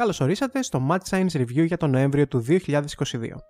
Καλώς ορίσατε στο Mad Science Review για τον Νοέμβριο του 2022.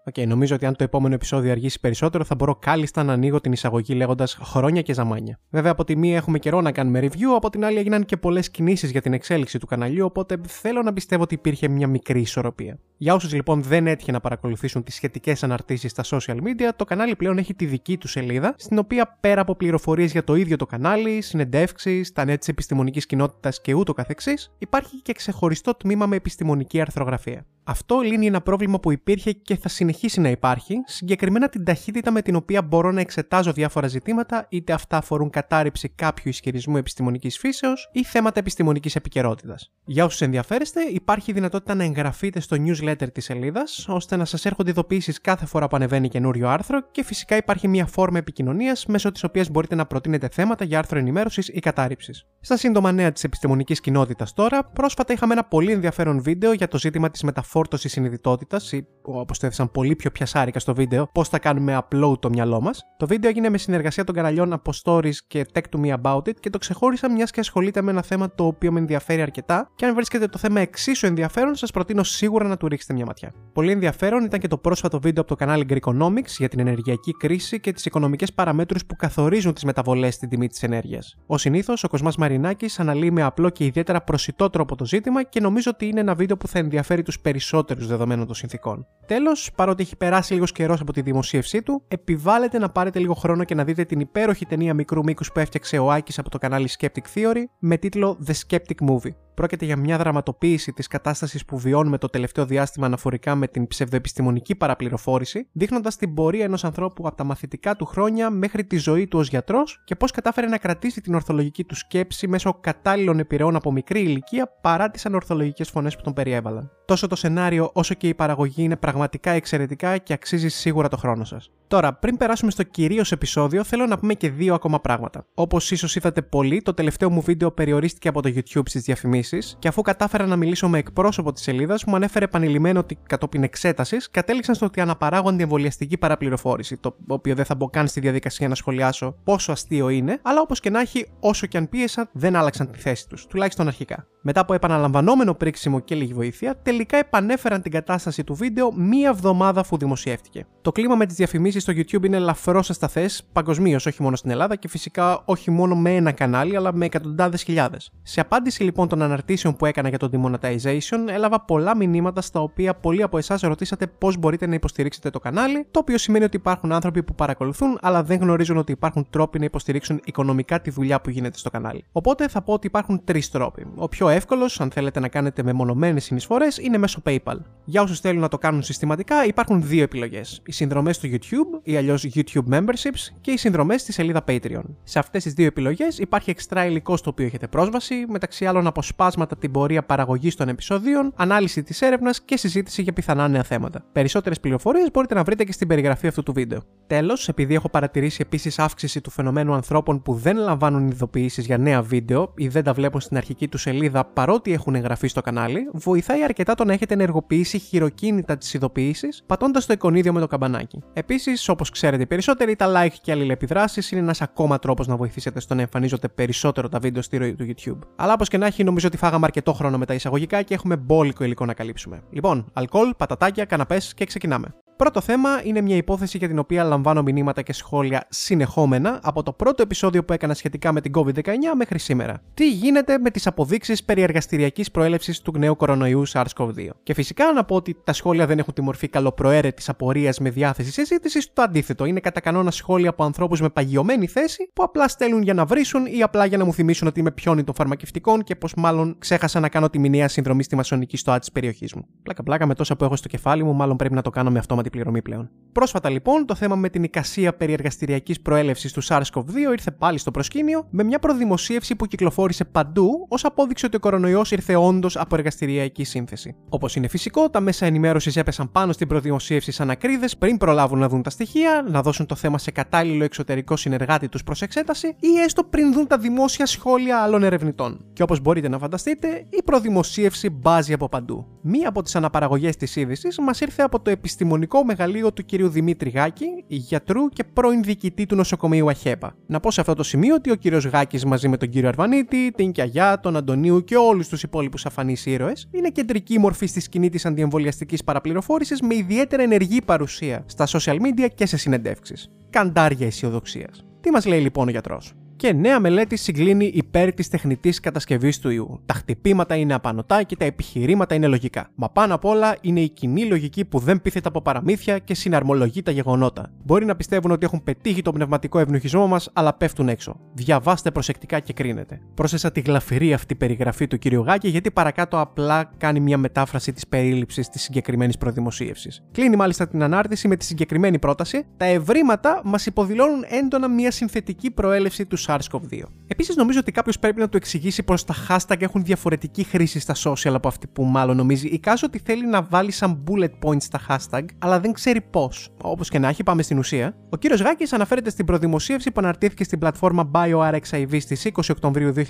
OK, okay, νομίζω ότι αν το επόμενο επεισόδιο αργήσει περισσότερο, θα μπορώ κάλλιστα να ανοίγω την εισαγωγή λέγοντας χρόνια και ζαμάνια. Βέβαια, από τη μία έχουμε καιρό να κάνουμε review, από την άλλη έγιναν και πολλές κινήσεις για την εξέλιξη του καναλιού, οπότε θέλω να πιστεύω ότι υπήρχε μια μικρή ισορροπία. Για όσους λοιπόν δεν έτυχε να παρακολουθήσουν τις σχετικές αναρτήσεις στα social media, το κανάλι πλέον έχει τη δική του σελίδα, στην οποία πέρα από πληροφορίες για το ίδιο το κανάλι, συνεντεύξεις, τα νέα της επιστημονικής κοινότητας και ούτω καθεξής, υπάρχει και ξεχωριστό τμήμα με επιστημονική αρθρογραφία. Αυτό λύνει ένα πρόβλημα που υπήρχε και θα συνεχίσει να υπάρχει, συγκεκριμένα την ταχύτητα με την οποία μπορώ να εξετάζω διάφορα ζητήματα, είτε αυτά αφορούν κατάρριψη κάποιου ισχυρισμού επιστημονικής φύσεως ή θέματα επιστημονικής επικαιρότητας. Για όσους ενδιαφέρεστε, υπάρχει η δυνατότητα να εγγραφείτε στο newsletter της σελίδας, ώστε να σας έρχονται ειδοποιήσεις κάθε φορά που ανεβαίνει καινούριο άρθρο και φυσικά υπάρχει μια φόρμα επικοινωνίας μέσω της οποίας μπορείτε να προτείνετε θέματα για άρθρο ενημέρωσης ή κατάρριψης. Στα σύντομα νέα της επιστημονικής κοινότητας τώρα, πρόσφατα είχαμε ένα πολύ ενδιαφέρον βίντεο για το ζήτημα της μεταφόρηση φόρτωση συνειδητότητας, ή όπως το έθεσαν πολύ πιο πιασάρικα στο βίντεο, πώς θα κάνουμε upload το μυαλό μας. Το βίντεο έγινε με συνεργασία των καναλιών Stories και Tech to Me About It και το ξεχώρισα μιας και ασχολείται με ένα θέμα το οποίο με ενδιαφέρει αρκετά. Και αν βρίσκεται το θέμα εξίσου ενδιαφέρον, σας προτείνω σίγουρα να του ρίξετε μια ματιά. Πολύ ενδιαφέρον ήταν και το πρόσφατο βίντεο από το κανάλι Greekonomics για την ενεργειακή κρίση και τις οικονομικές παραμέτρους που καθορίζουν τις μεταβολές στην τιμή της ενέργειας. Ω συνήθως, ο Κοσμάς Μαρινάκης αναλύει με απλό και ιδιαίτερα προσιτό τρόπο το ζήτημα και νομίζω ότι είναι ένα βίντεο που θα ενδιαφέρει τους περισσότερους περισσότερους δεδομένων των συνθήκων. Τέλος, παρότι έχει περάσει λίγος καιρός από τη δημοσίευσή του, επιβάλλεται να πάρετε λίγο χρόνο και να δείτε την υπέροχη ταινία μικρού μήκους που έφτιαξε ο Άκης από το κανάλι Skeptic Theory με τίτλο The Skeptic Movie. Πρόκειται για μια δραματοποίηση της κατάστασης που βιώνουμε το τελευταίο διάστημα αναφορικά με την ψευδοεπιστημονική παραπληροφόρηση, δείχνοντας την πορεία ενός ανθρώπου από τα μαθητικά του χρόνια μέχρι τη ζωή του ως γιατρός και πώς κατάφερε να κρατήσει την ορθολογική του σκέψη μέσω κατάλληλων επιρροών από μικρή ηλικία παρά τις ανορθολογικές φωνές που τον περιέβαλαν. Τόσο το σενάριο όσο και η παραγωγή είναι πραγματικά εξαιρετικά και αξίζει σίγουρα το χρόνο σας. Τώρα, πριν περάσουμε στο κυρίως επεισόδιο, θέλω να πούμε και δύο ακόμα πράγματα. Όπως ίσως είδατε πολύ, το τελευταίο μου βίντεο περιορίστηκε από το YouTube στις διαφημίσεις και αφού κατάφερα να μιλήσω με εκπρόσωπο της σελίδας, μου ανέφερε επανειλημμένο ότι κατόπιν εξέτασης κατέληξαν στο ότι αναπαράγω αντιεμβολιαστική παραπληροφόρηση, το οποίο δεν θα μπω καν στη διαδικασία να σχολιάσω πόσο αστείο είναι, αλλά όπως και να έχει, όσο και αν πίεσα, δεν άλλαξαν τη θέση τους, τουλάχιστον αρχικά. Μετά από επαναλαμβανόμενο πρίξιμο και λίγη βοήθεια, τελικά επανέφεραν την κατάσταση του βίντεο μία εβδομάδα αφού δημοσιεύτηκε. Το κλίμα με τις διαφημίσεις στο YouTube είναι ελαφρώ ασταθέ παγκοσμίως, όχι μόνο στην Ελλάδα και φυσικά όχι μόνο με ένα κανάλι, αλλά με εκατοντάδες χιλιάδες. Σε απάντηση λοιπόν των αναρτήσεων που έκανα για το demonetization, έλαβα πολλά μηνύματα στα οποία πολλοί από εσάς ρωτήσατε πώς μπορείτε να υποστηρίξετε το κανάλι, το οποίο σημαίνει ότι υπάρχουν άνθρωποι που παρακολουθούν, αλλά δεν γνωρίζουν ότι υπάρχουν τρόποι να υποστηρίξουν οικονομικά τη δουλειά που γίνεται στο κανάλι. Οπότε θα πω ότι υπάρχουν τρεις τρόποι. Ο πιο εύκολος, αν θέλετε να κάνετε μεμονωμένες συνεισφορές, είναι μέσω PayPal. Για όσους θέλουν να το κάνουν συστηματικά, υπάρχουν δύο επιλογές. Οι συνδρομές στο YouTube ή αλλιώς YouTube Memberships και οι συνδρομές στη σελίδα Patreon. Σε αυτές τις δύο επιλογές υπάρχει εξτρά υλικό στο οποίο έχετε πρόσβαση, μεταξύ άλλων αποσπάσματα από την πορεία παραγωγής των επεισοδίων, ανάλυση της έρευνας και συζήτηση για πιθανά νέα θέματα. Περισσότερες πληροφορίες μπορείτε να βρείτε και στην περιγραφή αυτού του βίντεο. Τέλος, επειδή έχω παρατηρήσει επίσης αύξηση του φαινομένου ανθρώπων που δεν λαμβάνουν ειδοποιήσεις για νέα βίντεο ή δεν τα βλέπουν στην αρχική του σελίδα παρότι έχουν εγγραφεί στο κανάλι, βοηθάει αρκετά το να έχετε ενεργοποιήσει χειροκίνητα τι ειδοποιήσει πατώντας το εικονίδιο με το καμπανάκι. Επίσης, όπως ξέρετε οι περισσότεροι, τα like και αλληλεπιδράσεις είναι ένας ακόμα τρόπος να βοηθήσετε στο να εμφανίζονται περισσότερο τα βίντεο στη ροή του YouTube. Αλλά όπως και να έχει, νομίζω ότι φάγαμε αρκετό χρόνο με τα εισαγωγικά και έχουμε μπόλικο υλικό να καλύψουμε. Λοιπόν, αλκοόλ, πατατάκια, καναπές και ξεκινάμε. Πρώτο θέμα είναι μια υπόθεση για την οποία λαμβάνω μηνύματα και σχόλια συνεχόμενα από το πρώτο επεισόδιο που έκανα σχετικά με την COVID-19 μέχρι σήμερα. Τι γίνεται με τις αποδείξεις περί εργαστηριακής προέλευσης του νέου κορονοϊού SARS-CoV-2. Και φυσικά να πω ότι τα σχόλια δεν έχουν τη μορφή καλοπροαίρετης απορίας με διάθεση συζήτησης, το αντίθετο. Είναι κατά κανόνα σχόλια από ανθρώπους με παγιωμένη θέση που απλά στέλνουν για να βρίσουν ή απλά για να μου θυμίσουν ότι είμαι πιόνι των φαρμακευτικών και πως μάλλον ξέχασα να κάνω τη μηνιαία συνδρομή στη μασονική στοά της περιοχής μου. Πλάκα πλάκα με τόσα που έχω στο κεφάλι μου, μάλλον πρέπει να το κάνω με αυτόματη τη πληρωμή πλέον. Πρόσφατα λοιπόν, το θέμα με την εικασία περί εργαστηριακή προέλευσης του SARS-CoV-2 ήρθε πάλι στο προσκήνιο με μια προδημοσίευση που κυκλοφόρησε παντού ως απόδειξη ότι ο κορονοϊός ήρθε όντως από εργαστηριακή σύνθεση. Όπως είναι φυσικό, τα μέσα ενημέρωσης έπεσαν πάνω στην προδημοσίευση σαν ακρίδες πριν προλάβουν να δουν τα στοιχεία, να δώσουν το θέμα σε κατάλληλο εξωτερικό συνεργάτη τους προς εξέταση ή έστω πριν δουν τα δημόσια σχόλια άλλων ερευνητών. Και όπως μπορείτε να φανταστείτε, η προδημοσίευση μπάζει από παντού. Μία από τις αναπαραγωγές της είδησης μας ήρθε από το επιστημονικό ιατρικό μεγαλείο του κ. Δημήτρη Γάκη, γιατρού και πρώην διοικητή του νοσοκομείου Αχέπα. Να πω σε αυτό το σημείο ότι ο κ. Γάκης μαζί με τον κύριο Αρβανίτη, την Κιαγιά, τον Αντωνίου και όλους τους υπόλοιπους αφανείς ήρωες είναι κεντρική μορφή στη σκηνή της αντιεμβολιαστικής παραπληροφόρησης με ιδιαίτερα ενεργή παρουσία στα social media και σε συνεντεύξεις. Καντάρια αισιοδοξίας. Τι μας λέει λοιπόν ο γιατρός; Και νέα μελέτη συγκλίνει υπέρ της τεχνητής κατασκευής του ιού. Τα χτυπήματα είναι απανοτά και τα επιχειρήματα είναι λογικά. Μα πάνω απ' όλα είναι η κοινή λογική που δεν πείθεται από παραμύθια και συναρμολογεί τα γεγονότα. Μπορεί να πιστεύουν ότι έχουν πετύχει το πνευματικό ευνοχισμό μας, αλλά πέφτουν έξω. Διαβάστε προσεκτικά και κρίνετε. Πρόσθεσα τη γλαφυρή αυτή περιγραφή του κ. Γάκη γιατί παρακάτω απλά κάνει μια μετάφραση της περίληψης της συγκεκριμένης προδημοσίευσης. Κλείνει μάλιστα την ανάρτηση με τη συγκεκριμένη πρόταση. Τα ευρήματα μας υποδηλώνουν έντονα μια συνθετική προέλευση του SARS-CoV-2. Επίσης, νομίζω ότι κάποιος πρέπει να του εξηγήσει πως τα hashtag έχουν διαφορετική χρήση στα social από αυτή που μάλλον νομίζει. Εικάζω ότι θέλει να βάλει σαν bullet points στα hashtag, αλλά δεν ξέρει πώς. Όπως και να έχει, πάμε στην ουσία. Ο κύριος Γάκης αναφέρεται στην προδημοσίευση που αναρτήθηκε στην πλατφόρμα BioRxiv στις 20 Οκτωβρίου 2022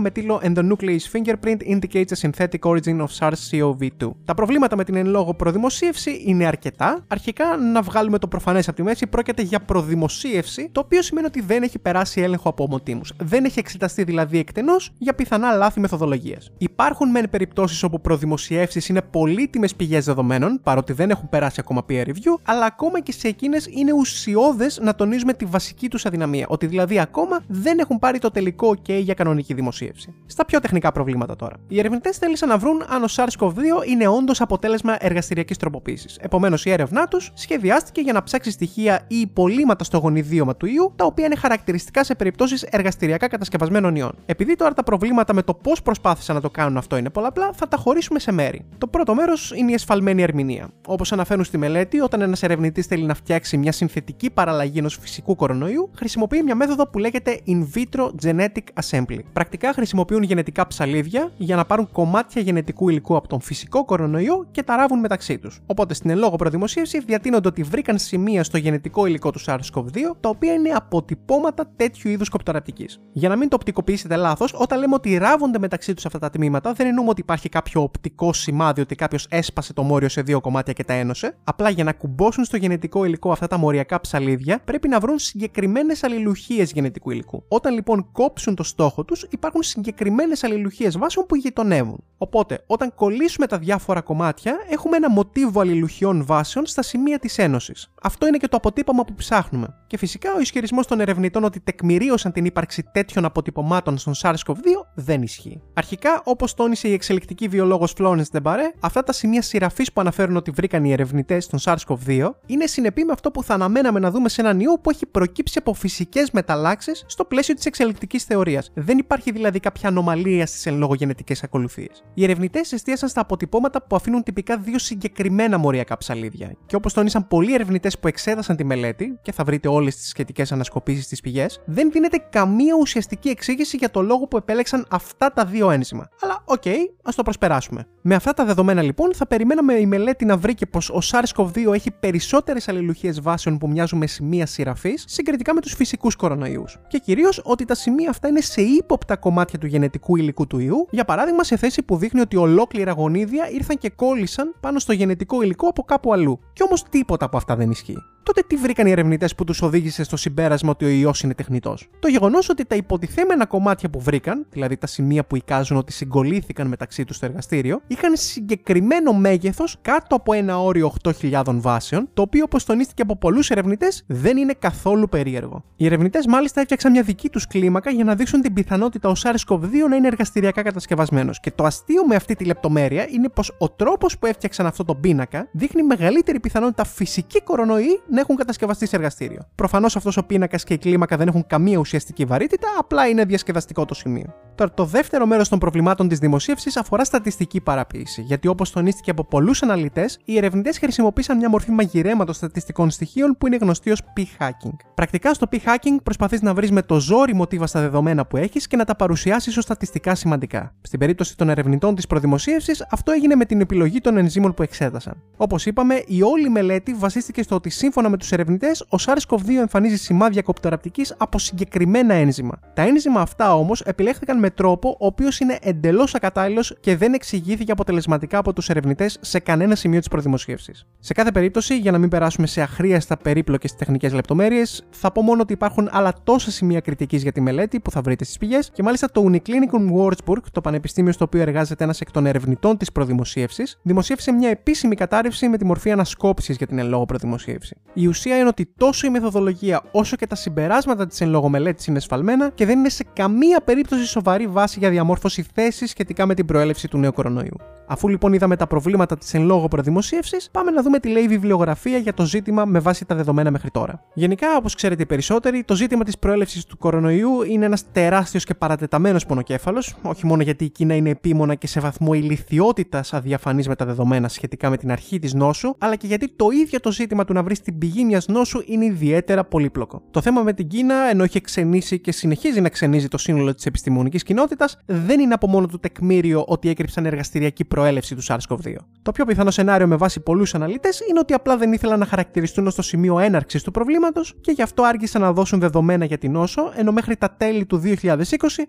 με τίτλο And the nucleus fingerprint indicates a synthetic origin of SARS-CoV-2. Τα προβλήματα με την εν λόγω προδημοσίευση είναι αρκετά. Αρχικά, να βγάλουμε το προφανές από τη μέση, πρόκειται για προδημοσίευση, το οποίο σημαίνει ότι δεν έχει περάσει έλεγχο από ομοτήμους. Δεν έχει εξεταστεί δηλαδή εκτενώς για πιθανά λάθη μεθοδολογίας. Υπάρχουν μεν περιπτώσεις όπου προδημοσιεύσεις είναι πολύτιμες πηγές δεδομένων, παρότι δεν έχουν περάσει ακόμα peer review, αλλά ακόμα και σε εκείνες είναι ουσιώδες να τονίζουμε τη βασική τους αδυναμία. Ότι δηλαδή ακόμα δεν έχουν πάρει το τελικό OK για κανονική δημοσίευση. Στα πιο τεχνικά προβλήματα τώρα. Οι ερευνητές θέλησαν να βρουν αν ο SARS-CoV-2 είναι όντως αποτέλεσμα εργαστηριακής τροποποίησης. Επομένως, η έρευνά τους σχεδιάστηκε για να ψάξει στοιχεία ή υπολείμματα στο γονιδίωμα του ιού, τα οποία είναι χαρακτηριστικά σε περιπτώσεις εργαστηριακά κατασκευασμένων ιών. Επειδή τώρα τα προβλήματα με το πώς προσπάθησαν να το κάνουν αυτό είναι πολλαπλά, θα τα χωρίσουμε σε μέρη. Το πρώτο μέρος είναι η εσφαλμένη ερμηνεία. Όπως αναφέρουν στη μελέτη, όταν ένας ερευνητής θέλει να φτιάξει μια συνθετική παραλλαγή ενός φυσικού κορονοϊού, χρησιμοποιεί μια μέθοδο που λέγεται in vitro genetic assembly. Πρακτικά χρησιμοποιούν γενετικά ψαλίδια για να πάρουν κομμάτια γενετικού υλικού από τον φυσικό κορονοϊό και τα ράβουν μεταξύ τους. Οπότε στην ελόγω προδημοσίευση διατείνονται ότι βρήκαν σημεία στο γενετικό υλικό του SARS-CoV-2 τα οποία είναι αποτυπώματα τέτοιου είδους κοπτοραπτική. Για να μην το οπτικοποιήσετε λάθος, όταν λέμε ότι ράβονται μεταξύ τους αυτά τα τμήματα, δεν εννοούμε ότι υπάρχει κάποιο οπτικό σημάδι ότι κάποιος έσπασε το μόριο σε δύο κομμάτια και τα ένωσε. Απλά για να κουμπώσουν στο γενετικό υλικό αυτά τα μοριακά ψαλίδια, πρέπει να βρουν συγκεκριμένες αλληλουχίες γενετικού υλικού. Όταν λοιπόν κόψουν το στόχο τους, υπάρχουν συγκεκριμένες αλληλουχίες βάσεων που γειτονεύουν. Οπότε, όταν κολλήσουμε τα διάφορα κομμάτια, έχουμε ένα μοτίβο αλληλουχιών βάσεων στα σημεία της ένωσης. Αυτό είναι και το αποτύπωμα που ψάχνουμε. Και φυσικά ο ισχυρισμός των ερευνητών ότι τεκμηρίωσαν την ύπαρξη τέτοιων αποτυπωμάτων στον SARS-CoV-2 δεν ισχύει. Αρχικά, όπως τόνισε η εξελικτική βιολόγος Florence Débarre, αυτά τα σημεία συρραφής που αναφέρουν ότι βρήκαν οι ερευνητές στον SARS-CoV-2 είναι συνεπή με αυτό που θα αναμέναμε να δούμε σε έναν ιό που έχει προκύψει από φυσικές μεταλλάξεις στο πλαίσιο της εξελικτικής θεωρίας. Δεν υπάρχει δηλαδή κάποια ανομαλία στις εν λόγω γενετικές ακολουθίες. Οι ερευνητές εστίασαν στα αποτυπώματα που αφήνουν τυπικά δύο συγκεκριμένα μοριακά ψαλίδια. Και όπως τόνισαν πολλοί ερευνητές που εξέτασαν τη μελέτη, και θα βρείτε όλες τις σχετικές ανασκοπήσεις στις πηγές, δεν δίνεται καμία ουσιαστική εξήγηση για το λόγο που επέλεξαν αυτά τα δύο ένζυμα. Αλλά OK, okay, ας το προσπεράσουμε. Με αυτά τα δεδομένα λοιπόν, θα περιμέναμε η μελέτη να βρει και πως ο SARS-CoV-2 έχει περισσότερες αλληλουχίες βάσεων που μοιάζουν με σημεία σειραφής συγκριτικά με τους φυσικούς κορονοϊούς. Και κυρίως ότι τα σημεία αυτά είναι σε ύποπτα κομμάτια του γενετικού υλικού του ιού, για παράδειγμα σε θέση που δείχνει ότι ολόκληρα γονίδια ήρθαν και κόλλησαν πάνω στο γενετικό υλικό από κάπου αλλού. Και όμως τίποτα από αυτά δεν ισχύει τότε τι βρήκαν οι ερευνητές που τους οδήγησε στο συμπέρασμα ότι ο ιός είναι τεχνητός; Το γεγονός ότι τα υποτιθέμενα κομμάτια που βρήκαν, δηλαδή τα σημεία που εικάζουν ότι συγκολήθηκαν μεταξύ τους στο εργαστήριο, είχαν συγκεκριμένο μέγεθος κάτω από ένα όριο 8.000 βάσεων, το οποίο όπως τονίστηκε από πολλούς ερευνητές δεν είναι καθόλου περίεργο. Οι ερευνητές μάλιστα έφτιαξαν μια δική τους κλίμακα για να δείξουν την πιθανότητα ο SARS-CoV-2 να είναι εργαστηριακά κατασκευασμένος. Και το αστείο με αυτή τη λεπτομέρεια είναι πως ο τρόπος που έφτιαξαν αυτό το πίνακα δείχνει μεγαλύτερη πιθανότητα φυσική κορονοϊή να έχουν κατασκευαστεί σε εργαστήριο. Προφανώς αυτός ο πίνακας και η κλίμακα δεν έχουν καμία ουσιαστική βαρύτητα, απλά είναι διασκεδαστικό το σημείο. Τώρα, το δεύτερο μέρος των προβλημάτων της δημοσίευσης αφορά στατιστική παραποίηση, γιατί όπως τονίστηκε από πολλούς αναλυτές, οι ερευνητές χρησιμοποίησαν μια μορφή μαγειρέματος στατιστικών στοιχείων που είναι γνωστή ως p-hacking. Πρακτικά στο p-hacking προσπαθείς να βρεις με το ζόρι μοτίβα στα δεδομένα που έχεις και να τα παρουσιάσεις ως στατιστικά σημαντικά. Στην περίπτωση των ερευνητών της προδημοσίευσης, αυτό έγινε με την επιλογή των ενζήμων που εξέτασαν. Όπως είπαμε, η όλη μελέτη βασίστηκε στο ότι σύμφωνα σύμφωνα με τους ερευνητές, ο SARS-CoV-2 εμφανίζει σημάδια κοπτεραπτική από συγκεκριμένα ένζημα. Τα ένζημα αυτά όμως επιλέχθηκαν με τρόπο ο οποίος είναι εντελώς ακατάλληλος και δεν εξηγήθηκε αποτελεσματικά από τους ερευνητές σε κανένα σημείο της προδημοσίευση. Σε κάθε περίπτωση, για να μην περάσουμε σε αχρίαστα περίπλοκες τεχνικές λεπτομέρειες, θα πω μόνο ότι υπάρχουν άλλα τόσα σημεία κριτικής για τη μελέτη που θα βρείτε στις πηγές και μάλιστα το Uniclinicum Würzburg, το πανεπιστήμιο στο οποίο εργάζεται ένας εκ των ερευνητών της προδημοσίευση, δημοσίευσε μια επίσημη κατάρρευση με τη μορφή ανασκόπησης για την εν λόγω προδημοσίευση. Η ουσία είναι ότι τόσο η μεθοδολογία όσο και τα συμπεράσματα της εν λόγω μελέτη είναι σφαλμένα και δεν είναι σε καμία περίπτωση σοβαρή βάση για διαμόρφωση θέσης σχετικά με την προέλευση του νέου κορονοϊού. Αφού λοιπόν είδαμε τα προβλήματα της εν λόγω προδημοσίευσης, πάμε να δούμε τι λέει η βιβλιογραφία για το ζήτημα με βάση τα δεδομένα μέχρι τώρα. Γενικά, όπως ξέρετε οι περισσότεροι, το ζήτημα της προέλευσης του κορονοϊού είναι ένας τεράστιος και παρατεταμένος πονοκέφαλος, όχι μόνο γιατί η Κίνα είναι επίμονα και σε βαθμό ηλικιότητας αδιαφανής με τα δεδομένα σχετικά με την αρχή της νόσου, αλλά και γιατί το ίδιο το ζήτημα του να βρεις την πηγή μιας νόσου είναι ιδιαίτερα πολύπλοκο. Το θέμα με την Κίνα, ενώ έχει ξενήσει και συνεχίζει να ξενίζει το σύνολο της επιστημονικής κοινότητας, δεν είναι από μόνο του τεκμήριο ότι έκρυψαν εργαστηριακή προέλευση του SARS-CoV-2. Το πιο πιθανό σενάριο με βάση πολλούς αναλυτές είναι ότι απλά δεν ήθελαν να χαρακτηριστούν ως το σημείο έναρξης του προβλήματος και γι' αυτό άργησαν να δώσουν δεδομένα για την νόσο, ενώ μέχρι τα τέλη του 2020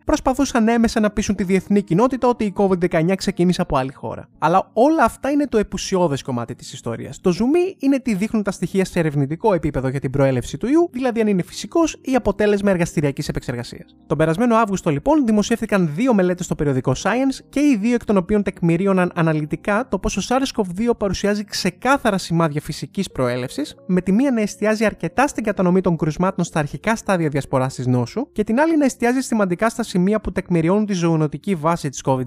προσπαθούσαν έμεσα να πείσουν τη διεθνή κοινότητα ότι η COVID-19 ξεκίνησε από άλλη χώρα. Αλλά όλα αυτά είναι το επουσιώδες κομμάτι της ιστορίας. Το ζουμί είναι τι δείχνουν τα στοιχεία σε ερευνητικό επίπεδο για την προέλευση του ιού, δηλαδή αν είναι φυσικός ή αποτέλεσμα εργαστηριακής επεξεργασίας. Τον περασμένο Αύγουστο λοιπόν δημοσιεύτηκαν δύο μελέτες στο περιοδικό Science και οι δύο εκ των οποίων τεκμηρίωναν αναλυτικά το πόσο SARS-CoV-2 παρουσιάζει ξεκάθαρα σημάδια φυσικής προέλευσης, με τη μία να εστιάζει αρκετά στην κατανομή των κρουσμάτων στα αρχικά στάδια διασποράς της νόσου και την άλλη να εστιάζει σημαντικά στα σημεία που τεκμηριώνουν τη ζωονοτική βάση της COVID-19,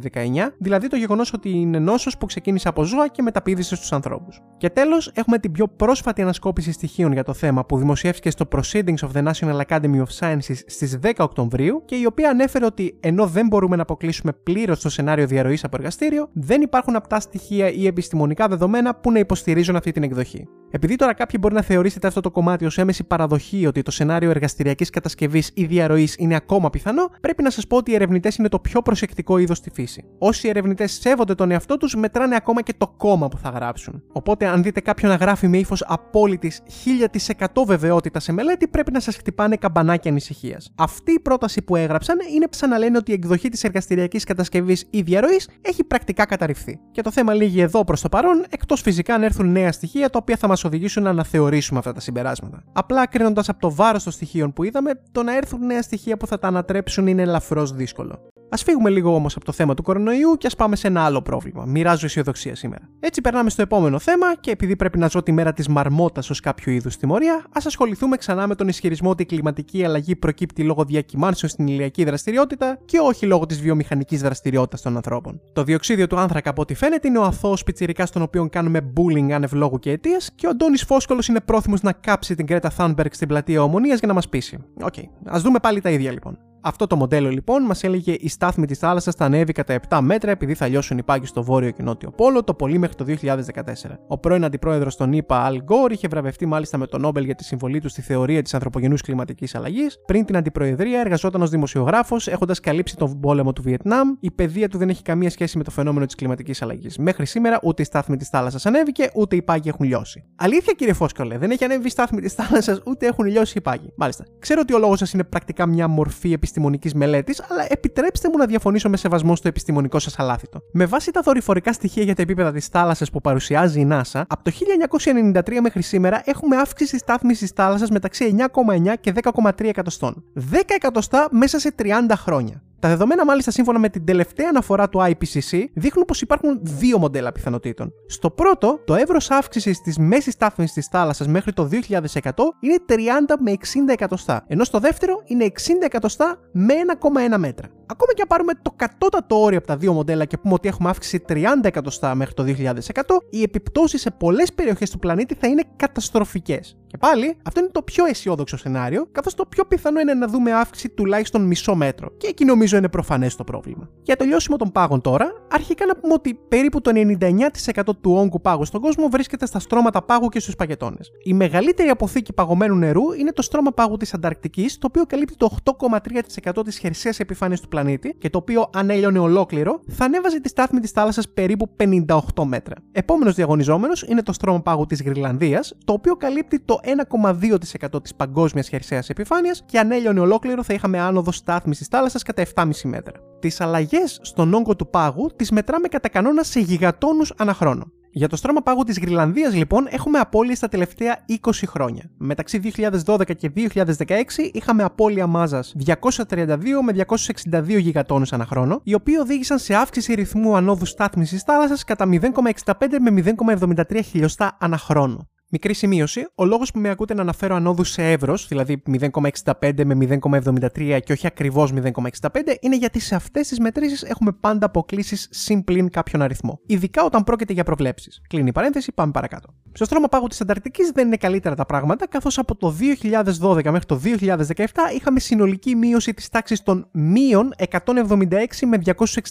δηλαδή το γεγονός ότι είναι νόσος που ξεκίνησε από ζώα και μεταπίδησε στους ανθρώπους. Και τέλος, έχουμε την πιο πρόσφατη ανασκόπηση στοιχείων για το θέμα που δημοσιεύτηκε στο Proceedings of the National Academy of Sciences στις 10 Οκτωβρίου και η οποία ανέφερε ότι ενώ δεν μπορούμε να αποκλείσουμε πλήρως το σενάριο διαρροής από εργαστήριο, δεν υπάρχουν απτά στοιχεία ή επιστημονικά δεδομένα που να υποστηρίζουν αυτή την εκδοχή. Επειδή τώρα κάποιοι μπορεί να θεωρήσετε αυτό το κομμάτι ως έμεση παραδοχή ότι το σενάριο εργαστηριακής κατασκευής ή διαρροής είναι ακόμα πιθανό, πρέπει να σας πω ότι οι ερευνητές είναι το πιο προσεκτικό είδος στη φύση. Όσοι ερευνητές σέβονται τον εαυτό τους, μετράνε ακόμα και το κόμμα που θα γράψουν. Οπότε, αν δείτε κάποιον να γράφει με ύφος απόλυτης 1000% βεβαιότητας σε μελέτη, πρέπει να σας χτυπάνε καμπανάκια ανησυχίας. Αυτή η πρόταση που έγραψαν είναι σαν να λένε ότι η εκδοχή της εργαστηριακής κατασκευής ή διαρροής έχει πρακτικά καταρριφθεί. Και το θέμα λύγει εδώ προς το παρόν, εκτός φυσικά αν έρθουν νέα στοιχεία τα οποία θα μας οδηγήσουν να αναθεωρήσουμε αυτά τα συμπεράσματα. Απλά κρίνοντας από το βάρος των στοιχείων που είδαμε, το να έρθουν νέα στοιχεία που θα τα ανατρέψουν είναι ελαφρώς δύσκολο. Α φύγουμε λίγο όμως από το θέμα του κορονοϊού και ας πάμε σε ένα άλλο πρόβλημα. Μοιράζω αισιοδοξία σήμερα. Έτσι περνάμε στο επόμενο θέμα και επειδή πρέπει να ζω τη μέρα της μαρμότας ως κάποιο είδους τιμωρία, ας ασχοληθούμε ξανά με τον ισχυρισμό ότι η κλιματική αλλαγή προκύπτει λόγω διακυμάνσεων στην ηλιακή δραστηριότητα και όχι λόγω της βιομηχανικής δραστηριότητας των ανθρώπων. Το διοξίδιο του άνθρακα, από ό,τι φαίνεται, είναι ο αθώος πιτσυρικά στον οποίο κάνουμε bullying άνευ λόγου και αιτίας και ο Αντώνης Φόσκολος είναι πρόθυμος να κάψει την Γκρέτα Θάνμπεργκ στην πλατεία Ομονίας για να μας πείσει. OK, okay. ας δούμε πάλι τα ίδια λοιπόν. Αυτό το μοντέλο λοιπόν μας έλεγε η στάθμη της θάλασσας θα ανέβει κατά 7 μέτρα επειδή θα λιώσουν οι πάγοι στο βόρειο και νότιο πόλο, το πολύ μέχρι το 2014. Ο πρώην αντιπρόεδρος των ΗΠΑ, Αλ Γκορ, είχε βραβευτεί μάλιστα με τον Νόμπελ για τη συμβολή του στη θεωρία της ανθρωπογενούς κλιματικής αλλαγής. Πριν την αντιπροεδρία, εργαζόταν ως δημοσιογράφος, έχοντας καλύψει τον πόλεμο του Βιετνάμ. Η παιδεία του δεν έχει καμία σχέση με το φαινόμενο της κλιματικής αλλαγής. Μέχρι σήμερα ούτε η στάθμη της θάλασσας ανέβηκε, ούτε οι πάγοι έχουν λιώσει. Αλήθεια, κύριε Φόσκολε, δεν έχει ανέβει η στάθμη της θάλασσας, ούτε έχουν λιώσει οι πάγοι. Μάλιστα. Ξέρω ότι ο λόγος σας είναι πρακτικά μια μορφή επιστημονική μελέτης, αλλά επιτρέψτε μου να διαφωνήσω με σεβασμό στο επιστημονικό σας αλάθητο. Με βάση τα δορυφορικά στοιχεία για τα επίπεδα της θάλασσας που παρουσιάζει η NASA, από το 1993 μέχρι σήμερα έχουμε αύξηση τη στάθμη τη θάλασσα μεταξύ 9,9 και 10,3 εκατοστών. 10 εκατοστά μέσα σε 30 χρόνια. Τα δεδομένα, μάλιστα, σύμφωνα με την τελευταία αναφορά του IPCC, δείχνουν πως υπάρχουν δύο μοντέλα πιθανότητων. Στο πρώτο, το εύρος αύξησης της μέσης στάθμης της θάλασσας μέχρι το 2100 είναι 30 με 60 εκατοστά, ενώ στο δεύτερο είναι 60 εκατοστά με 1,1 μέτρα. Ακόμα και αν πάρουμε το κατώτατο όριο από τα δύο μοντέλα και πούμε ότι έχουμε αύξηση 30 εκατοστά μέχρι το 2100, οι επιπτώσεις σε πολλές περιοχές του πλανήτη θα είναι καταστροφικές. Και πάλι, αυτό είναι το πιο αισιόδοξο σενάριο, καθώς το πιο πιθανό είναι να δούμε αύξηση τουλάχιστον μισό μέτρο. Και εκεί νομίζω είναι προφανές το πρόβλημα. Για το λιώσιμο των πάγων τώρα, αρχικά να πούμε ότι περίπου το 99% του όγκου πάγου στον κόσμο βρίσκεται στα στρώματα πάγου και στους παγετώνες. Η μεγαλύτερη αποθήκη παγωμένου νερού είναι το στρώμα πάγου της Ανταρκτικής, το οποίο καλύπτει το 8,3% της χερσαίας επιφάνειας του πλανήτη και το οποίο, αν έλειωνε ολόκληρο, θα ανέβαζε τη στάθμη της θάλασσας περίπου 58 μέτρα. Επόμενος διαγωνιζόμενος είναι το στρώμα πάγου της Γρυλανδίας, το οποίο καλύπτει το 1,2% της παγκόσμιας χερσαίας επιφάνειας και αν έλειωνε ολόκληρο θα είχαμε άνοδο στάθμης της θάλασσας κατά 7,5 μέτρα. Τις αλλαγές στον όγκο του πάγου τις μετράμε κατά κανόνα σε γιγατόνους ανά χρόνο. Για το στρώμα πάγου της Γρυλανδίας, λοιπόν, έχουμε απώλειες τα τελευταία 20 χρόνια. Μεταξύ 2012 και 2016 είχαμε απώλεια μάζας 232 με 262 γιγατόνους ανά χρόνο, οι οποίοι οδήγησαν σε αύξηση ρυθμού ανόδου στάθμη θάλασσας κατά 0,65 με 0,73 χιλιοστά ανά χρόνο. Μικρή σημείωση, ο λόγος που με ακούτε να αναφέρω ανόδου σε εύρος, δηλαδή 0,65 με 0,73 και όχι ακριβώς 0,65, είναι γιατί σε αυτές τις μετρήσεις έχουμε πάντα αποκλήσει συν πλην κάποιον αριθμό. Ειδικά όταν πρόκειται για προβλέψεις. Κλείνει η παρένθεση, πάμε παρακάτω. Στο στρώμα πάγου της Ανταρκτικής δεν είναι καλύτερα τα πράγματα, καθώς από το 2012 μέχρι το 2017 είχαμε συνολική μείωση της τάξης των μείων 176 με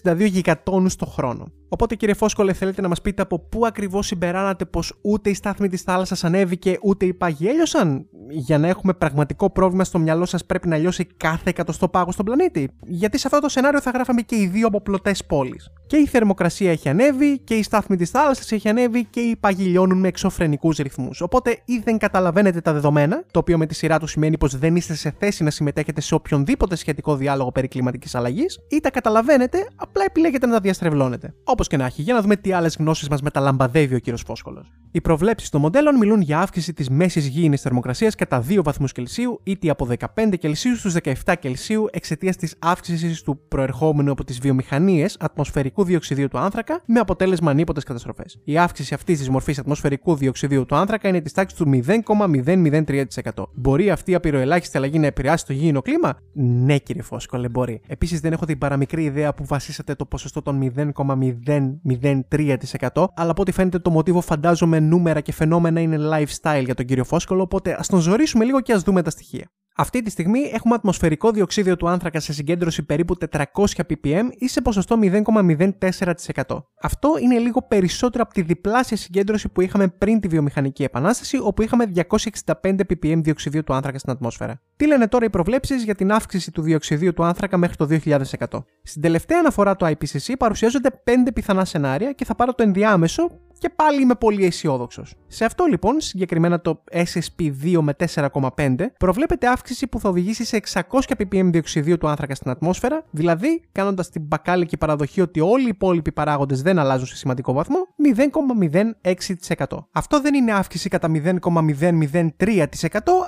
262 γιγατόνους το χρόνο. Οπότε κύριε Φόσκολε, θέλετε να μας πείτε από πού ακριβώς συμπεράνατε πως ούτε η στάθμη της θάλασσα ανέβηκε ούτε οι πάγοι έλειωσαν; Για να έχουμε πραγματικό πρόβλημα στο μυαλό σας, πρέπει να λιώσει κάθε εκατοστό πάγος στον πλανήτη. Γιατί σε αυτό το σενάριο θα γράφαμε και οι δύο αποπλωτές πόλεις. Και η θερμοκρασία έχει ανέβει, και η στάθμη της θάλασσας έχει ανέβει, και οι πάγοι λιώνουν με εξωφρενικούς ρυθμούς. Οπότε ή δεν καταλαβαίνετε τα δεδομένα, το οποίο με τη σειρά του σημαίνει πως δεν είστε σε θέση να συμμετέχετε σε οποιονδήποτε σχετικό διάλογο περί κλιματικής αλλαγής, ή τα καταλαβαίνετε, απλά επιλέγετε να τα διαστρεβλώνετε. Όπως και να έχει, για να δούμε τι άλλες γνώσεις μας μεταλαμπαδεύει ο κύριος Φόσκολος. Οι προβλέψεις των μοντέλων μιλούν για αύξηση της μέσης γήινης θερμοκρασίας κατά 2 βαθμούς Κελσίου, είτε από 15 Κελσίου στους 17 Κελσίου εξαιτίας της αύξησης του προερχόμενου από τις βιομηχανίες ατμοσφαιρικού διοξιδίου του άνθρακα, με αποτέλεσμα ανίποτε καταστροφές. Η αύξηση αυτής της μορφής ατμοσφαιρικού διοξιδίου του άνθρακα είναι της τάξης του 0,003%. Μπορεί αυτή η απειροελάχιστη αλλαγή να επηρεάσει το γήινο κλίμα; Ναι, κύριε Φόσκολε, μπορεί. Επίσης, δεν έχω την παραμικρή ιδέα που βασίσατε το ποσοστό των 0,003%, αλλά από ό,τι φαίνεται το μοτίβο φαντάζομαι νούμερα και φαινόμενα είναι lifestyle για τον κύριο Φόσκολο, οπότε ας τον ζωρίσουμε λίγο και ας δούμε τα στοιχεία. Αυτή τη στιγμή έχουμε ατμοσφαιρικό διοξίδιο του άνθρακα σε συγκέντρωση περίπου 400 ppm ή σε ποσοστό 0,04%. Αυτό είναι λίγο περισσότερο από τη διπλάσια συγκέντρωση που είχαμε πριν τη βιομηχανική επανάσταση, όπου είχαμε 265 ppm διοξιδίου του άνθρακα στην ατμόσφαιρα. Τι λένε τώρα οι προβλέψεις για την αύξηση του διοξιδίου του άνθρακα μέχρι το 2100. Στην τελευταία αναφορά του IPCC παρουσιάζονται 5 πιθανά σενάρια και θα πάρω το ενδιάμεσο και πάλι είμαι πολύ αισιόδοξος. Σε αυτό λοιπόν, συγκεκριμένα το SSP2 με 4,5, προβλέπεται αύξηση που θα οδηγήσει σε 600 ppm διοξιδίου του άνθρακα στην ατμόσφαιρα, δηλαδή κάνοντας την μπακάλικη παραδοχή ότι όλοι οι υπόλοιποι παράγοντες δεν αλλάζουν σε σημαντικό βαθμό, 0,06%. Αυτό δεν είναι αύξηση κατά 0,003%,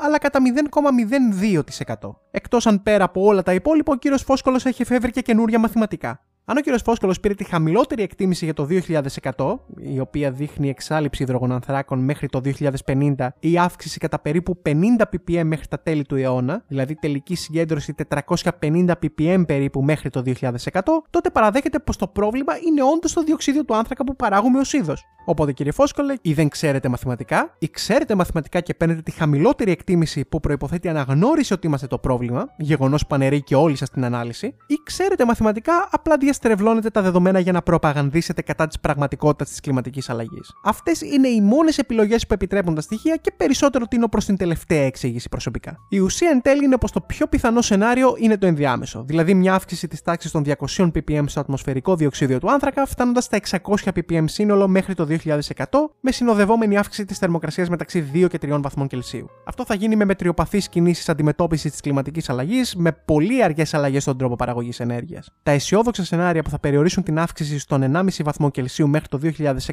αλλά κατά 0,02%. Εκτός αν πέρα από όλα τα υπόλοιπα, ο κύριος Φόσκολος έχει εφεύρει και καινούρια μαθηματικά. Αν ο κ. Φόσκολο πήρε τη χαμηλότερη εκτίμηση για το 2100, η οποία δείχνει εξάλληψη υδρογονανθράκων μέχρι το 2050 ή αύξηση κατά περίπου 50 ppm μέχρι τα τέλη του αιώνα, δηλαδή τελική συγκέντρωση 450 ppm περίπου μέχρι το 2100, τότε παραδέχεται πως το πρόβλημα είναι όντως το διοξίδιο του άνθρακα που παράγουμε ως είδος. Οπότε κύριε Φόσκολε, ή δεν ξέρετε μαθηματικά, ή ξέρετε μαθηματικά και παίρνετε τη χαμηλότερη εκτίμηση που προποθέτει αναγνώριση ότι είμαστε το πρόβλημα, γεγονός που αναιρεί και όλοι σας την ανάλυση, ή ξέρετε μαθηματικά, απλά διαστρεβλώνετε τα δεδομένα για να προπαγανδίσετε κατά της πραγματικότητας της κλιματικής αλλαγής. Αυτές είναι οι μόνες επιλογές που επιτρέπουν τα στοιχεία και περισσότερο τίνω προς την τελευταία εξήγηση προσωπικά. Η ουσία εν τέλει είναι πως το πιο πιθανό σενάριο είναι το ενδιάμεσο, δηλαδή μια αύξηση της τάξης των 200 ppm στο ατμοσφαιρικό διοξίδιο του άνθρακα, φτάνοντας στα 600 ppm σύνολο μέχρι το 2100 με συνοδευόμενη αύξηση της θερμοκρασίας μεταξύ 2 και 3 βαθμών Κελσίου. Αυτό θα γίνει με μετριοπαθείς κινήσεις αντιμετώπισης της κλιματικής αλλαγής, με πολύ αργές αλλαγές στον τρόπο παραγωγής ενέργειας. Τα αισιόδοξα σενάρια που θα περιορίσουν την αύξηση στον 1,5 βαθμό Κελσίου μέχρι το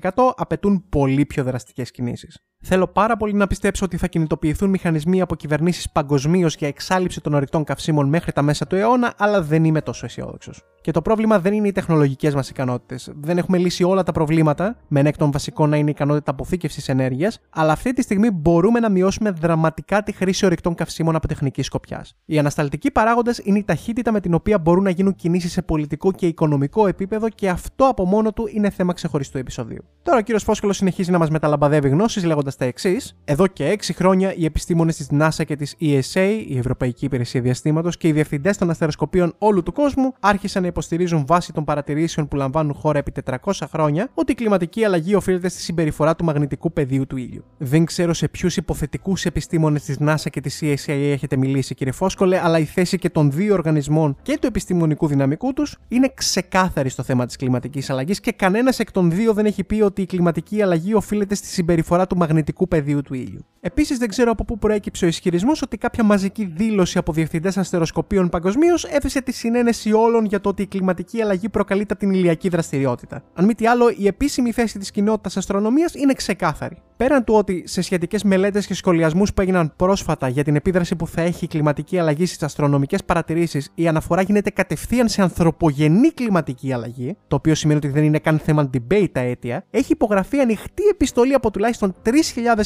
2100 απαιτούν πολύ πιο δραστικές κινήσεις. Θέλω πάρα πολύ να πιστέψω ότι θα κινητοποιηθούν μηχανισμοί από κυβερνήσεις παγκοσμίως για εξάλληψη των ορεικτών καυσίμων μέχρι τα μέσα του αιώνα, αλλά δεν είμαι τόσο αισιόδοξος. Και το πρόβλημα δεν είναι οι τεχνολογικές μας ικανότητες. Δεν έχουμε λύσει όλα τα προβλήματα, με εκ των βασικών να είναι η ικανότητα αποθήκευσης ενέργειας, αλλά αυτή τη στιγμή μπορούμε να μειώσουμε δραματικά τη χρήση ορεικτών καυσίμων από τεχνική σκοπιάς. Οι ανασταλτικοί παράγοντες είναι η ταχύτητα με την οποία μπορούν να γίνουν κινήσεις σε πολιτικό και οικονομικό επίπεδο και αυτό από μόνο του είναι θέμα ξεχωριστού επεισοδίου. Τώρα ο κύριος Φόσκολο συνεχίζει να μας μεταλαμπαδεύει γνώσεις λέγοντας τα εξής. Εδώ και 6 χρόνια οι επιστήμονες της NASA και της ESA, η Ευρωπαϊκή Υπηρεσία Διαστήματος και οι διευθυντές των αστεροσκοπίων όλου του κόσμου άρχισαν να υποστηρίζουν βάσει των παρατηρήσεων που λαμβάνουν χώρα επί 400 χρόνια ότι η κλιματική αλλαγή οφείλεται στη συμπεριφορά του μαγνητικού πεδίου του ήλιου. Δεν ξέρω σε ποιους υποθετικούς επιστήμονες της NASA και της ESA έχετε μιλήσει, κύριε Φόσκολε, αλλά η θέση και των δύο οργανισμών και του επιστημονικού δυναμικού τους είναι ξεκάθαρη στο θέμα της κλιματικής αλλαγής και κανένας εκ των δύο δεν έχει πει ότι η κλιματική αλλαγή οφείλεται στη συμπεριφορά του μαγνητικού πεδίου του ήλιου. Επίσης, δεν ξέρω από πού προέκυψε ο ισχυρισμός ότι κάποια μαζική δήλωση από διευθυντές αστεροσκοπίων παγκοσμίως έθεσε τη συνένεση όλων για το ότι η κλιματική αλλαγή προκαλείται από την ηλιακή δραστηριότητα. Αν μη τι άλλο, η επίσημη θέση της κοινότητας αστρονομίας είναι ξεκάθαρη. Πέραν του ότι σε σχετικές μελέτες και σχολιασμούς που έγιναν πρόσφατα για την επίδραση που θα έχει η κλιματική αλλαγή στις αστρονομικές παρατηρήσεις, η αναφορά γίνεται κατευθείαν σε ανθρωπογενή κλιματική αλλαγή, το οποίο σημαίνει ότι δεν είναι καν θέμα debate τα αίτια, έχει υπογραφεί ανοιχτή επιστολή από τουλάχιστον 3.000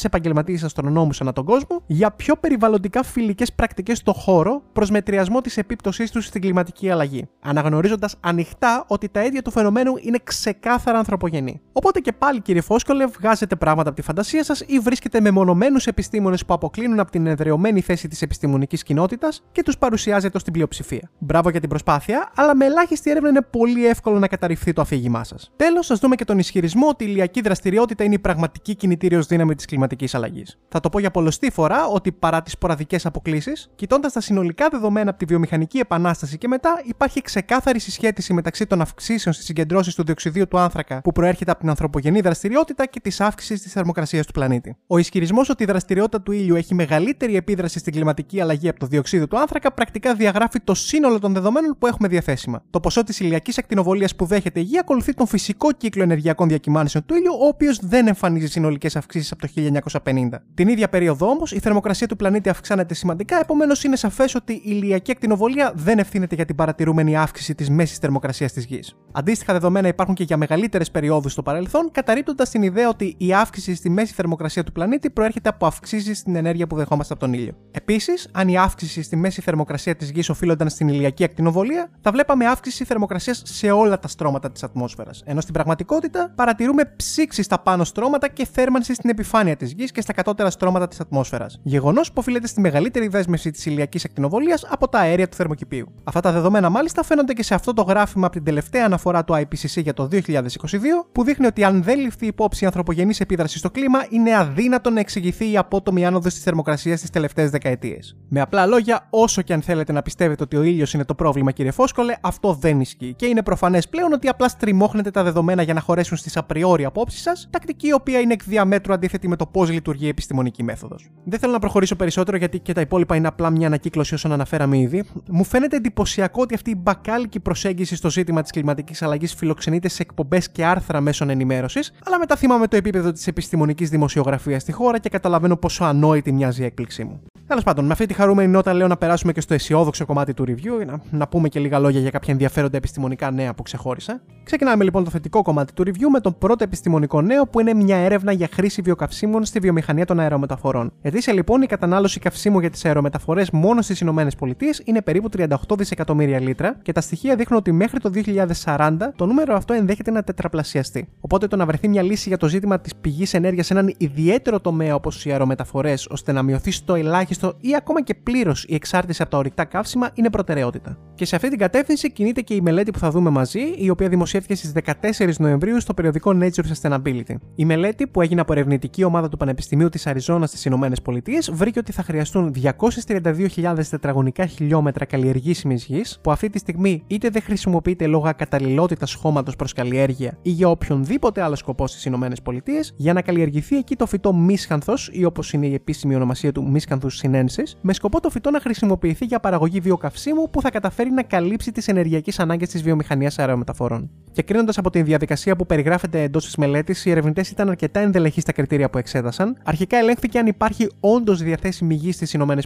επαγγελματίες αστρονόμους ανά τον κόσμο για πιο περιβαλλοντικά φιλικές πρακτικές στο χώρο προς μετριασμό της επίπτωσής τους στην κλιματική αλλαγή, αναγνωρίζοντας ανοιχτά ότι τα αίτια του φαινομένου είναι ξεκάθαρα ανθρωπογενή. Οπότε και πάλι, κύριε Φόσκολε, βγάζετε πράγματα από τη φαντασία σας ή βρίσκετε μεμονωμένους επιστήμονες που αποκλίνουν από την εδρεωμένη θέση της επιστημονικής κοινότητας και τους παρουσιάζετε ως την πλειοψηφία. Μπράβο για την προσπάθεια, αλλά με ελάχιστη έρευνα είναι πολύ εύκολο να καταρριφθεί το αφήγημά σας. Τέλος, α δούμε και τον ισχυρισμό ότι η ηλιακή δραστηριότητα είναι η πραγματική κινητήριος δύναμη της κλιματικής αλλαγής. Θα το πω για πολλωστή φορά ότι παρά τις σποραδικές αποκλήσεις, κοιτώντας τα συνολικά δεδομένα από τη βιομηχανική επανάσταση και μετά, υπάρχει ξεκάθαρη συσχέτιση μεταξύ των αυξήσεων στις συγκεντρώσεις του διοξιδίου του άνθρακα που προέρχεται από την ανθρωπογενή δραστηριότητα και της αύξησης της θερμοκρασίας του πλανήτη. Ο ισχυρισμός ότι η δραστηριότητα του ήλιου έχει μεγαλύτερη επίδραση στην κλιματική αλλαγή από το διοξείδιο του άνθρακα πρακτικά διαγράφει το σύνολο των δεδομένων που έχουμε διαθέσιμα. Το ποσό της ηλιακή ακτινοβολία που δέχεται η γη ακολουθεί τον φυσικό κύκλο ενεργειακών διακυμάνσεων του ήλιου, ο οποίος δεν εμφανίζει συνολικές αυξήσεις από το 1950. Την ίδια περίοδο όμως η θερμοκρασία του πλανήτη αυξάνεται σημαντικά, επομένως είναι σαφές ότι η ηλιακή ακτινοβολία δεν ευθύνεται για την παρατηρούμενη αύξηση της μέσης θερμοκρασίας της γης. Αντίστοιχα δεδομένα υπάρχουν και για μεγαλύτερες περιόδους στο παρελθόν, καταρρύπτοντας την ιδέα ότι η αύξηση στη μέση θερμοκρασία του πλανήτη προέρχεται από αυξήσεις στην ενέργεια που δεχόμαστε από τον ήλιο. Επίσης, αν η αύξηση στη μέση θερμοκρασία της γης οφείλονταν στην ηλιακή ακτινοβολία, θα βλέπαμε αύξηση θερμοκρασίας σε όλα τα στρώματα της ατμόσφαιρας. Ενώ στην πραγματικότητα παρατηρούμε ψήξη στα πάνω στρώματα και θέρμανση στην επιφάνεια της γης και στα κατώτερα στρώματα της ατμόσφαιρας. Γεγονός που οφείλεται στη μεγαλύτερη δέσμευση της ηλιακής ακτινοβολία από τα αέρια του θερμοκηπίου. Αυτά τα δεδομένα μάλιστα φαίνονται και σε αυτό το γράφημα από την τελευταία αναφορά του IPCC για το 2022, που δείχνει ότι αν δεν ληφθεί υπόψη η ανθρωπογενής επίδραση στο κλίμα, είναι αδύνατο να εξηγηθεί η απότομη άνοδος της θερμοκρασίας τις τελευταίες δεκαετίες. Με απλά λόγια, όσο και αν θέλετε να πιστεύετε ότι ο ήλιος είναι το πρόβλημα, κύριε Φόσκολε, αυτό δεν ισχύει. Και είναι προφανές πλέον ότι απλά στριμώχνετε τα δεδομένα για να χωρέσουν στις απριόρι απόψεις σας, τακτική η οποία είναι εκ διαμέτρου αντίθετη με το πώς λειτουργεί η επιστημονική μέθοδος. Δεν θέλω να προχωρήσω περισσότερο γιατί και τα υπόλοιπα είναι απλά μια ανακύκλωση όσων αναφέραμε ήδη. Μου φαίνεται εντυπωσιακό ότι αυτή η μπακάλικη προσέγγιση στο ζήτημα της κλιματικής αλλαγής φιλοξενείται σε εκπομπές και άρθρα μέσων ενημέρωσης, αλλά μετά θυμάμαι το επίπεδο της επιστημονικής δημοσιογραφίας στη χώρα και καταλαβαίνω πόσο ανόητη μοιάζει η έκπληξή μου. Τέλος πάντων, με αυτή τη χαρούμενη νότα λέω να περάσουμε και στο αισιόδοξο κομμάτι του review, να, να πούμε και λίγα λόγια για κάποια ενδιαφέροντα επιστημονικά νέα που ξεχώρισα. Ξεκινάμε λοιπόν το θετικό κομμάτι του review με τον πρώτο επιστημονικό νέο που είναι μια έρευνα για χρήση βιοκαυσίμων στη βιομηχανία των αερομεταφορών. Ετήσια λοιπόν η κατανάλωση καυσίμου για τις αερομεταφορές μόνο στις ΗΠΑ είναι περίπου 38 δισεκατομμύρια λίτρα και τα στοιχεία δείχνουν ότι μέχρι το 2040 το νούμερο αυτό ενδέχεται να τετραπλασιαστεί. Οπότε το να βρεθεί μια λύση για το ζήτημα της πηγής ενέργειας σε έναν ιδιαίτερο τομέα όπως οι αερομεταφορές ώστε να μειωθεί στο ελάχιστο ή ακόμα και πλήρως η εξάρτηση από τα ορυκτά καύσιμα είναι προτεραιότητα. Και σε αυτή την κατεύθυνση κινείται και η μελέτη που θα δούμε μαζί, η οποία δημοσιεύτηκε στις 14 Νοεμβρίου στο περιοδικό Nature Sustainability. Η μελέτη, που έγινε από ερευνητική ομάδα του Πανεπιστημίου της Αριζόνας στις ΗΠΑ, βρήκε ότι θα χρειαστούν 232.000 τετραγωνικά χιλιόμετρα καλλιεργήσιμης γης, που αυτή τη στιγμή είτε δεν χρησιμοποιείται λόγω ακαταλληλότητας χώματος προς καλλιέργεια ή για οποιονδήποτε άλλο σκοπό στις ΗΠΑ, για να καλλιεργηθεί εκεί το φυτό μίσχανθος, ή όπως είναι η επίσημη ονομασία του μίσχανθου συνένση, με σκοπό το φυτό να χρησιμοποιηθεί για παραγωγή βιοκαυσίμου που θα καταφέρει να καλύψει τις ενεργειακές ανάγκες της βιομηχανίας αερομεταφορών. Και κρίνοντας από την διαδικασία που περιγράφεται εντός της μελέτης, οι ερευνητές ήταν αρκετά ενδελεχείς στα κριτήρια που εξέτασαν. Αρχικά ελέγχθηκε αν υπάρχει όντως διαθέσιμη γη στις ΗΠΑ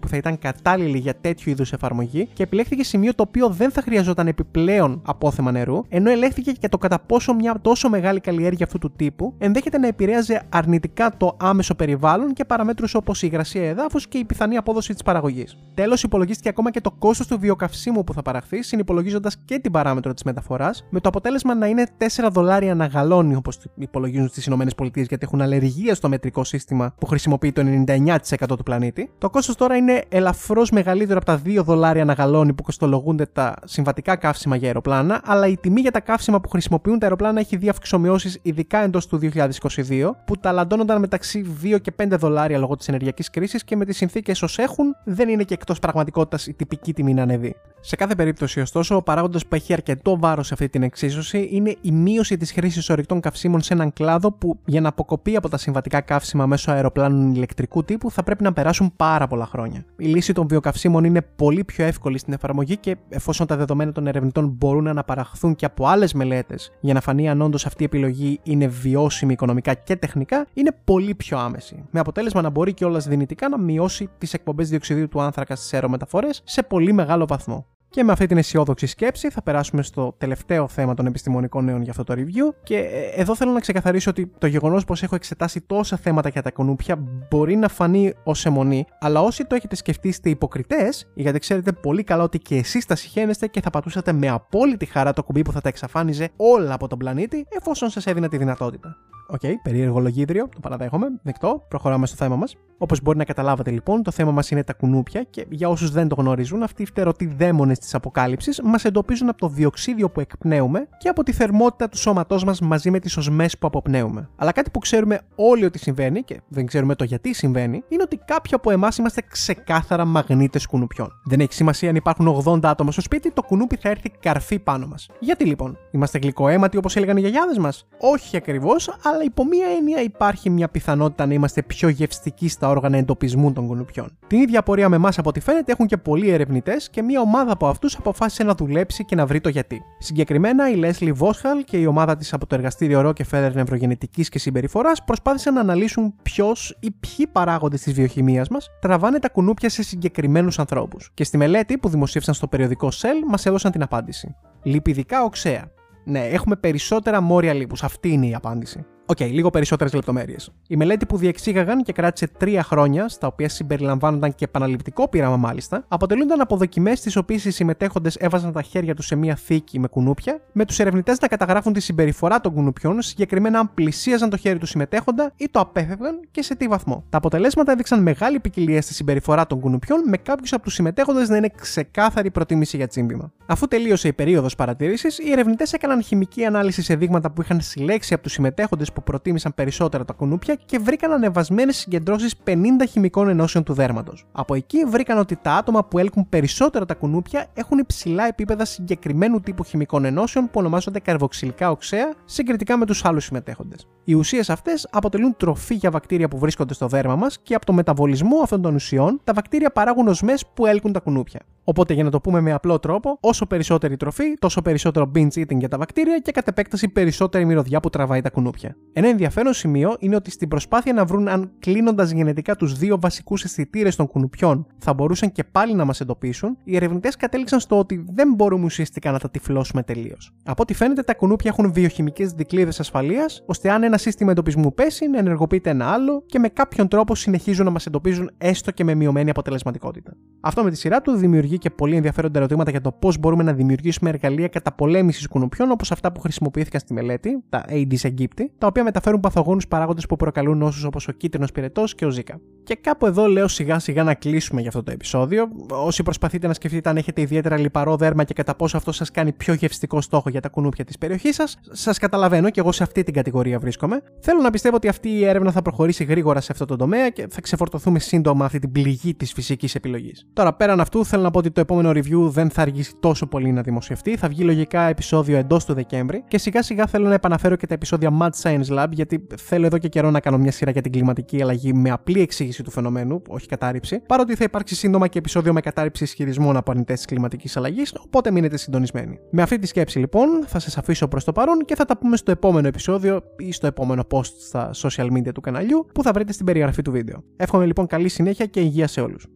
που θα ήταν κατάλληλη για τέτοιου είδους εφαρμογή και επιλέχθηκε σημείο το οποίο δεν θα χρειαζόταν επιπλέον απόθεμα νερού, ενώ ελέγχθηκε και το κατά πόσο μια τόσο μεγάλη καλλιέργεια αυτού του τύπου ενδέχεται να επηρέαζε αρνητικά το άμεσο περιβάλλον και παραμέτρους όπως η υγρασία εδάφους και η πιθανή απόδοση της παραγωγής. Τέλος, υπολογίστηκε ακόμα και το κόστος του βιοκαυσίμου που θα παραχθεί, συνυπολογίζοντας και την παράμετρο της μεταφοράς, με το αποτέλεσμα να είναι 4 δολάρια ανά γαλόνι, όπως υπολογίζουν στις ΗΠΑ, γιατί έχουν αλλεργία στο μετρικό σύστημα που χρησιμοποιεί το 99% του πλανήτη. Το κόστος τώρα είναι ελαφρώς μεγαλύτερο από τα 2 δολάρια ανά γαλόνι που κοστολογούνται τα συμβατικά καύσιμα για αεροπλάνα, αλλά η τιμή για τα καύσιμα που χρησιμοποιούν τα αεροπλάνα έχει δει αυξομοιώσεις ειδικά εντός του 2022, που ταλαντώνονταν μεταξύ 2 και 5 δολάρια λόγω της ενεργειακής κρίσης και με τις συνθήκες ως έχουν, δεν είναι και εκτός πραγματικότητας η τυπική τιμή να ανεβεί. Σε κάθε περίπτωση, ωστόσο, ο παράγοντας που έχει αρκετό βάρος σε αυτή την εξίσωση είναι η μείωση της χρήσης ορεικτών καυσίμων σε έναν κλάδο που για να αποκοπεί από τα συμβατικά καύσιμα μέσω αεροπλάνων ηλεκτρικού τύπου θα πρέπει να περάσουν πάρα πολλά χρόνια. Η λύση των βιοκαυσίμων είναι πολύ πιο εύκολη στην εφαρμογή και εφόσον τα δεδομένα των ερευνητών μπορούν να αναπαραχθούν και από άλλες μελέτες για να φανεί αν όντως αυτή η επιλογή είναι βιώσιμη οικονομικά και τεχνικά, είναι πολύ πιο άμεση. Με αποτέλεσμα να μπορεί κιόλας δυνητικά να μειώσει τις εκπομπές διοξιδίου του άνθρακα στις αερομεταφορές σε πολύ μεγάλο βαθμό. Και με αυτή την αισιόδοξη σκέψη θα περάσουμε στο τελευταίο θέμα των επιστημονικών νέων για αυτό το review. Και ε, εδώ θέλω να ξεκαθαρίσω ότι το γεγονός πως έχω εξετάσει τόσα θέματα για τα κουνούπια μπορεί να φανεί ως αιμονή, αλλά όσοι το έχετε σκεφτεί είστε υποκριτές, γιατί ξέρετε πολύ καλά ότι και εσείς τα συχαίνεστε και θα πατούσατε με απόλυτη χαρά το κουμπί που θα τα εξαφάνιζε όλα από τον πλανήτη, εφόσον σας έδινε τη δυνατότητα. OK, okay, περίεργο λογίδριο, το παραδέχομαι. Δεκτό, προχωράμε στο θέμα μας. Όπως μπορεί να καταλάβατε λοιπόν, το θέμα μας είναι τα κουνούπια και για όσους δεν το γνωρίζουν, αυτοί οι φτερωτοί δαίμονες της αποκάλυψης μας εντοπίζουν από το διοξίδιο που εκπνέουμε και από τη θερμότητα του σώματός μας μαζί με τις οσμές που αποπνέουμε. Αλλά κάτι που ξέρουμε όλοι ότι συμβαίνει και δεν ξέρουμε το γιατί συμβαίνει, είναι ότι κάποιοι από εμάς είμαστε ξεκάθαρα μαγνήτες κουνουπιών. Δεν έχει σημασία αν υπάρχουν 80 άτομα στο σπίτι, το κουνούπι θα έρθει καρφί πάνω μας. Γιατί λοιπόν, είμαστε γλυκοαίματοι όπως έλεγαν οι γιαγιάδες μας; Όχι ακριβώς, αλλά αλλά υπό μία έννοια υπάρχει μια πιθανότητα να είμαστε πιο γευστικοί στα όργανα εντοπισμού των κουνουπιών. Την ίδια πορεία με εμάς από ό,τι φαίνεται έχουν και πολλοί ερευνητές και μια ομάδα από αυτούς αποφάσισε να δουλέψει και να βρει το γιατί. Συγκεκριμένα η Leslie Vosshall και η ομάδα της από το εργαστήριο Rockefeller Νευρογενετικής και Συμπεριφοράς προσπάθησαν να αναλύσουν ποιος ή ποιοι παράγοντες της βιοχημίας μας τραβάνε τα κουνούπια σε συγκεκριμένους ανθρώπους. Και στη μελέτη που δημοσίευσαν στο περιοδικό Cell μας έδωσαν την απάντηση. Λιπιδικά οξέα. Ναι, έχουμε περισσότερα μόρια λίπους. Αυτή είναι η απάντηση. OK, okay, λίγο περισσότερες λεπτομέρειες. Η μελέτη που διεξήγαγαν και κράτησε τρία χρόνια, στα οποία συμπεριλαμβάνονταν και επαναληπτικό πείραμα μάλιστα, αποτελούνταν από δοκιμές στις οποίες οι συμμετέχοντες έβαζαν τα χέρια τους σε μία θήκη με κουνούπια, με τους ερευνητές να καταγράφουν τη συμπεριφορά των κουνουπιών, συγκεκριμένα αν πλησίαζαν το χέρι του συμμετέχοντα ή το απέφευγαν και σε τι βαθμό. Τα αποτελέσματα έδειξαν μεγάλη ποικιλία στη συμπεριφορά των κουνουπιών, με κάποιους από τους συμμετέχοντες να είναι ξεκάθαρη προτίμηση για τσίμπημα. Αφού τελείωσε η περίοδος παρατήρησης, οι ερευνητές έκαναν χημική ανάλυση σε δείγματα που είχαν συλλέξει από τους συμμετέχοντες που προτίμησαν περισσότερα τα κουνούπια και βρήκαν ανεβασμένες συγκεντρώσεις 50 χημικών ενώσεων του δέρματος. Από εκεί βρήκαν ότι τα άτομα που έλκουν περισσότερα τα κουνούπια έχουν υψηλά επίπεδα συγκεκριμένου τύπου χημικών ενώσεων που ονομάζονται καρβοξυλικά οξέα συγκριτικά με τους άλλους συμμετέχοντες. Οι ουσίες αυτές αποτελούν τροφή για βακτήρια που βρίσκονται στο δέρμα μας και από το μεταβολισμό αυτών των ουσιών τα βακτήρια παράγουν οσμές που έλκουν τα κουνούπια. Οπότε για να το πούμε με απλό τρόπο, όσο περισσότερη τροφή, τόσο περισσότερο binge eating για τα βακτήρια και κατ' επέκταση περισσότερη μυρωδιά που τραβάει τα κουνούπια. Ένα ενδιαφέρον σημείο είναι ότι στην προσπάθεια να βρουν αν κλείνοντας γενετικά τους δύο βασικούς αισθητήρες των κουνουπιών θα μπορούσαν και πάλι να μας εντοπίσουν, οι ερευνητές κατέληξαν στο ότι δεν μπορούμε ουσιαστικά να τα τυφλώσουμε τελείως. Από ό,τι φαίνεται, τα κουνούπια έχουν βιοχημικές δικλείδες ασφαλείας, ώστε αν ένα σύστημα εντοπισμού πέσει, να ενεργοποιείται ένα άλλο και με κάποιον τρόπο συνεχίζουν να μας εντοπίζουν έστω και με μειωμένη αποτελεσματικότητα. Αυτό με τη σειρά του δημιουργεί και πολύ ενδιαφέροντα ερωτήματα για το πώς μπορούμε να δημιουργήσουμε εργαλεία καταπολέμησης κουνουπιών όπως αυτά που χρησιμοποιήθηκαν στη μελέτη, τα Aedes aegypti, τα οποία μεταφέρουν παθογόνους παράγοντες που προκαλούν νόσου όπως ο κίτρινος πυρετός και ο Ζήκα. Και κάπου εδώ λέω σιγά σιγά να κλείσουμε για αυτό το επεισόδιο. Όσοι προσπαθείτε να σκεφτείτε αν έχετε ιδιαίτερα λιπαρό δέρμα και κατά πόσο αυτό σας κάνει πιο γευστικό στόχο για τα κουνούπια της περιοχής σας, σας καταλαβαίνω και εγώ σε αυτή την κατηγορία βρίσκομαι. Θέλω να πιστεύω ότι αυτή η έρευνα θα προχωρήσει γρήγορα σε αυτό το τομέα και θα ξεφορτωθούμε σύντομα αυτή την πληγή της φυσικής επιλογής. Τώρα πέραν αυτού θέλω να πω ότι το επόμενο review δεν θα αργήσει τόσο πολύ να δημοσιευτεί. Θα βγει λογικά επεισόδιο εντός του Δεκέμβρη και σιγά σιγά θέλω να επαναφέρω και τα επεισόδια Mad Science Lab γιατί θέλω εδώ και καιρό να κάνω μια σειρά για την κλιματική αλλαγή με απλή εξήγηση του φαινομένου, όχι κατάρριψη. Παρότι θα υπάρξει σύντομα και επεισόδιο με κατάρριψη ισχυρισμών από αρνητές της κλιματικής αλλαγής, οπότε μείνετε συντονισμένοι. Με αυτή τη σκέψη λοιπόν θα σας αφήσω προς το παρόν και θα τα πούμε στο επόμενο επεισόδιο ή στο επόμενο post στα social media του καναλιού που θα βρείτε στην περιγραφή του βίντεο. Εύχομαι λοιπόν καλή συνέχεια και υγεία σε όλους.